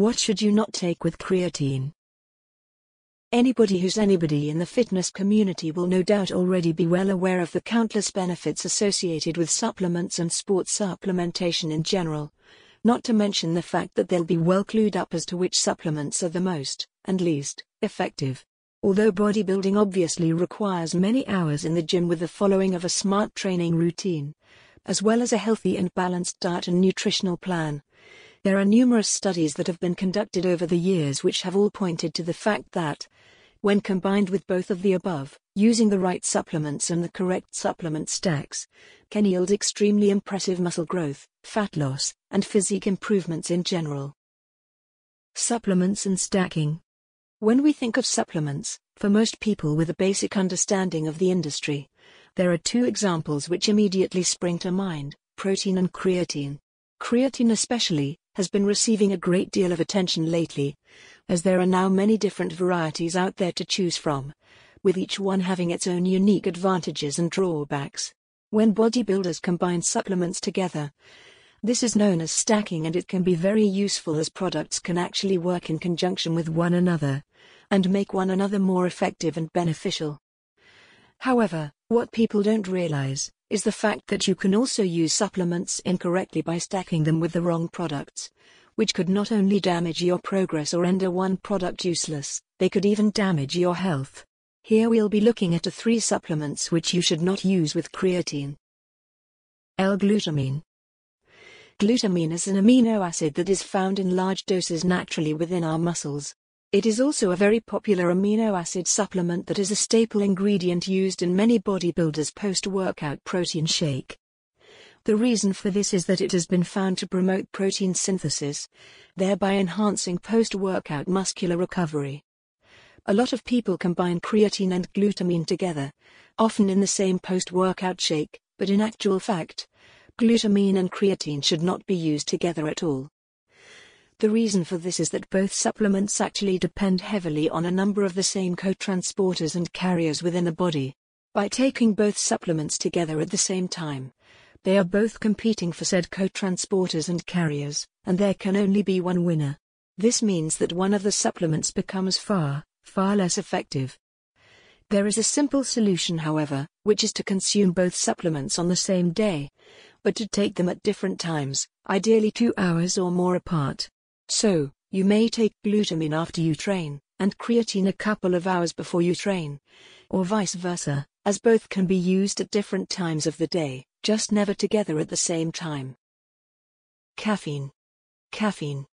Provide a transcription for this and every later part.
What should you not take with creatine? Anybody who's anybody in the fitness community will no doubt already be well aware of the countless benefits associated with supplements and sports supplementation in general. Not to mention the fact that they'll be well clued up as to which supplements are the most, and least, effective. Although bodybuilding obviously requires many hours in the gym with the following of a smart training routine, as well as a healthy and balanced diet and nutritional plan, there are numerous studies that have been conducted over the years which have all pointed to the fact that, when combined with both of the above, using the right supplements and the correct supplement stacks, can yield extremely impressive muscle growth, fat loss, and physique improvements in general. Supplements and stacking. When we think of supplements, for most people with a basic understanding of the industry, there are two examples which immediately spring to mind protein and creatine. Creatine, especially, has been receiving a great deal of attention lately, as there are now many different varieties out there to choose from, with each one having its own unique advantages and drawbacks. When bodybuilders combine supplements together, this is known as stacking and it can be very useful as products can actually work in conjunction with one another and make one another more effective and beneficial. However, what people don't realize is the fact that you can also use supplements incorrectly by stacking them with the wrong products, which could not only damage your progress or render one product useless, they could even damage your health. Here we'll be looking at the three supplements which you should not use with creatine. L-glutamine. Glutamine is an amino acid that is found in large doses naturally within our muscles. It is also a very popular amino acid supplement that is a staple ingredient used in many bodybuilders' post-workout protein shake. The reason for this is that it has been found to promote protein synthesis, thereby enhancing post-workout muscular recovery. A lot of people combine creatine and glutamine together, often in the same post-workout shake, but in actual fact, glutamine and creatine should not be used together at all. The reason for this is that both supplements actually depend heavily on a number of the same co-transporters and carriers within the body. By taking both supplements together at the same time, they are both competing for said co-transporters and carriers, and there can only be one winner. This means that one of the supplements becomes far, far less effective. There is a simple solution however, which is to consume both supplements on the same day, but to take them at different times, ideally two hours or more apart. So, you may take glutamine after you train, and creatine a couple of hours before you train. Or vice versa, as both can be used at different times of the day, just never together at the same time. Caffeine. Caffeine.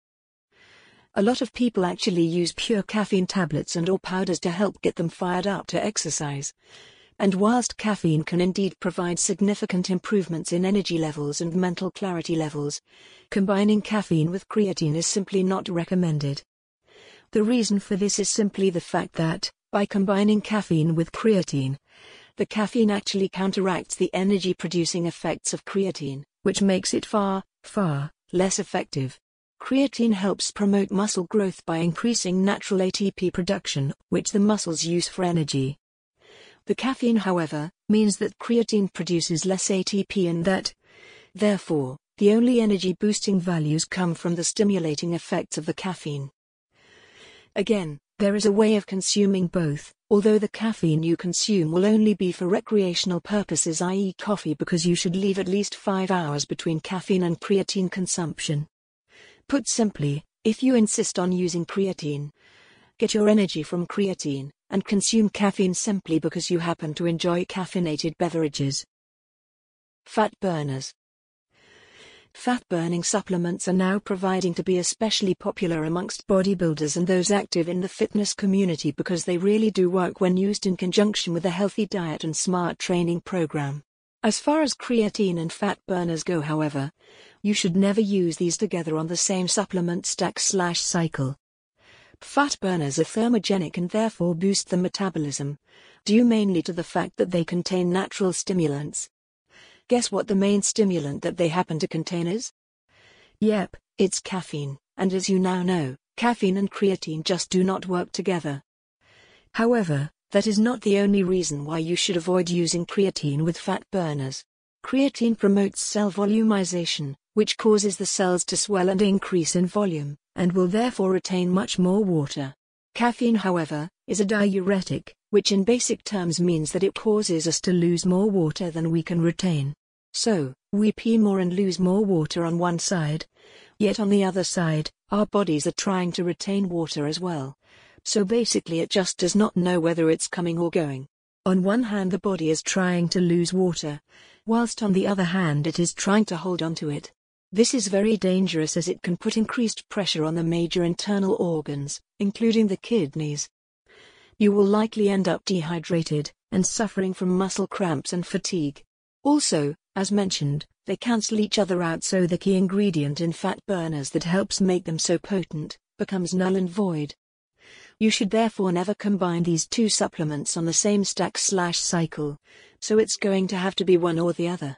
A lot of people actually use pure caffeine tablets and or powders to help get them fired up to exercise. And whilst caffeine can indeed provide significant improvements in energy levels and mental clarity levels, combining caffeine with creatine is simply not recommended. The reason for this is simply the fact that, by combining caffeine with creatine, the caffeine actually counteracts the energy producing effects of creatine, which makes it far, far less effective. Creatine helps promote muscle growth by increasing natural ATP production, which the muscles use for energy. The caffeine however, means that creatine produces less ATP and that, therefore, the only energy boosting values come from the stimulating effects of the caffeine. Again, there is a way of consuming both, although the caffeine you consume will only be for recreational purposes i.e. coffee because you should leave at least 5 hours between caffeine and creatine consumption. Put simply, if you insist on using creatine, get your energy from creatine, and consume caffeine simply because you happen to enjoy caffeinated beverages. Fat burners. Fat burning supplements are now proving to be especially popular amongst bodybuilders and those active in the fitness community because they really do work when used in conjunction with a healthy diet and smart training program. As far as creatine and fat burners go, however, you should never use these together on the same supplement stack slash cycle. Fat burners are thermogenic and therefore boost the metabolism, due mainly to the fact that they contain natural stimulants. Guess what the main stimulant that they happen to contain is? Yep, it's caffeine, and as you now know, caffeine and creatine just do not work together. However, that is not the only reason why you should avoid using creatine with fat burners. Creatine promotes cell volumization, which causes the cells to swell and increase in volume, and will therefore retain much more water. Caffeine, however, is a diuretic, which in basic terms means that it causes us to lose more water than we can retain. So, we pee more and lose more water on one side. Yet on the other side, our bodies are trying to retain water as well. So basically, it just does not know whether it's coming or going. On one hand, the body is trying to lose water, whilst on the other hand, it is trying to hold on to it. This is very dangerous as it can put increased pressure on the major internal organs, including the kidneys. You will likely end up dehydrated and suffering from muscle cramps and fatigue. Also, as mentioned, they cancel each other out so the key ingredient in fat burners that helps make them so potent becomes null and void. You should therefore never combine these two supplements on the same stack slash cycle, so it's going to have to be one or the other.